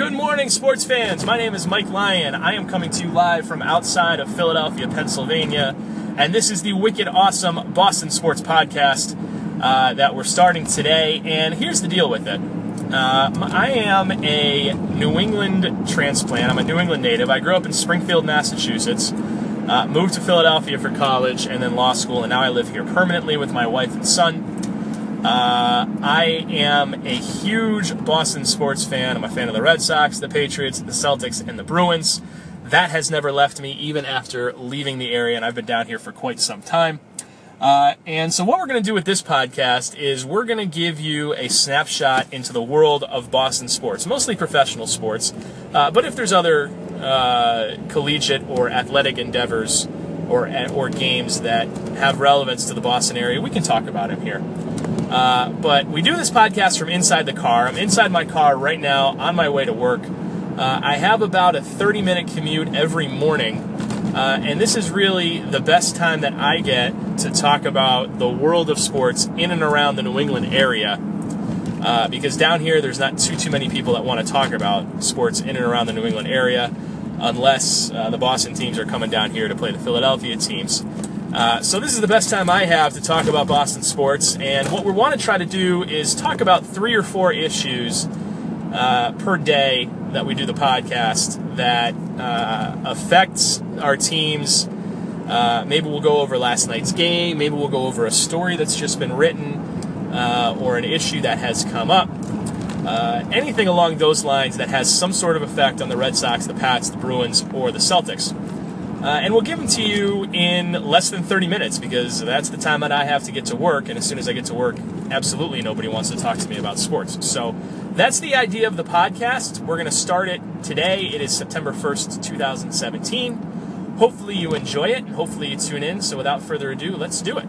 Good morning, sports fans. My name is Mike Lyon. I am coming to you live from outside of Philadelphia, Pennsylvania, and this is the wicked awesome Boston Sports Podcast uh, that we're starting today. And here's the deal with it uh, I am a New England transplant, I'm a New England native. I grew up in Springfield, Massachusetts. Uh, moved to Philadelphia for college and then law school, and now I live here permanently with my wife and son. Uh, I am a huge Boston sports fan. I'm a fan of the Red Sox, the Patriots, the Celtics, and the Bruins. That has never left me, even after leaving the area, and I've been down here for quite some time. Uh, and so, what we're going to do with this podcast is we're going to give you a snapshot into the world of Boston sports, mostly professional sports. Uh, but if there's other uh, collegiate or athletic endeavors or or games that have relevance to the Boston area, we can talk about them here. Uh, but we do this podcast from inside the car. I'm inside my car right now on my way to work. Uh, I have about a 30 minute commute every morning. Uh, and this is really the best time that I get to talk about the world of sports in and around the New England area. Uh, because down here, there's not too too many people that want to talk about sports in and around the New England area, unless uh, the Boston teams are coming down here to play the Philadelphia teams. Uh, so this is the best time I have to talk about Boston sports, and what we want to try to do is talk about three or four issues uh, per day that we do the podcast that uh, affects our teams. Uh, maybe we'll go over last night's game. Maybe we'll go over a story that's just been written uh, or an issue that has come up. anything along those lines that has some sort of effect on the Red Sox, the Pats, the Bruins, or the Celtics. Uh, and we'll give them to you in less than 30 minutes because that's the time that I have to get to work. And as soon as I get to work, absolutely nobody wants to talk to me about sports. So that's the idea of the podcast. We're going to start it today. It is September 1st, 2017. Hopefully you enjoy it and hopefully you tune in. So without further ado, let's do it.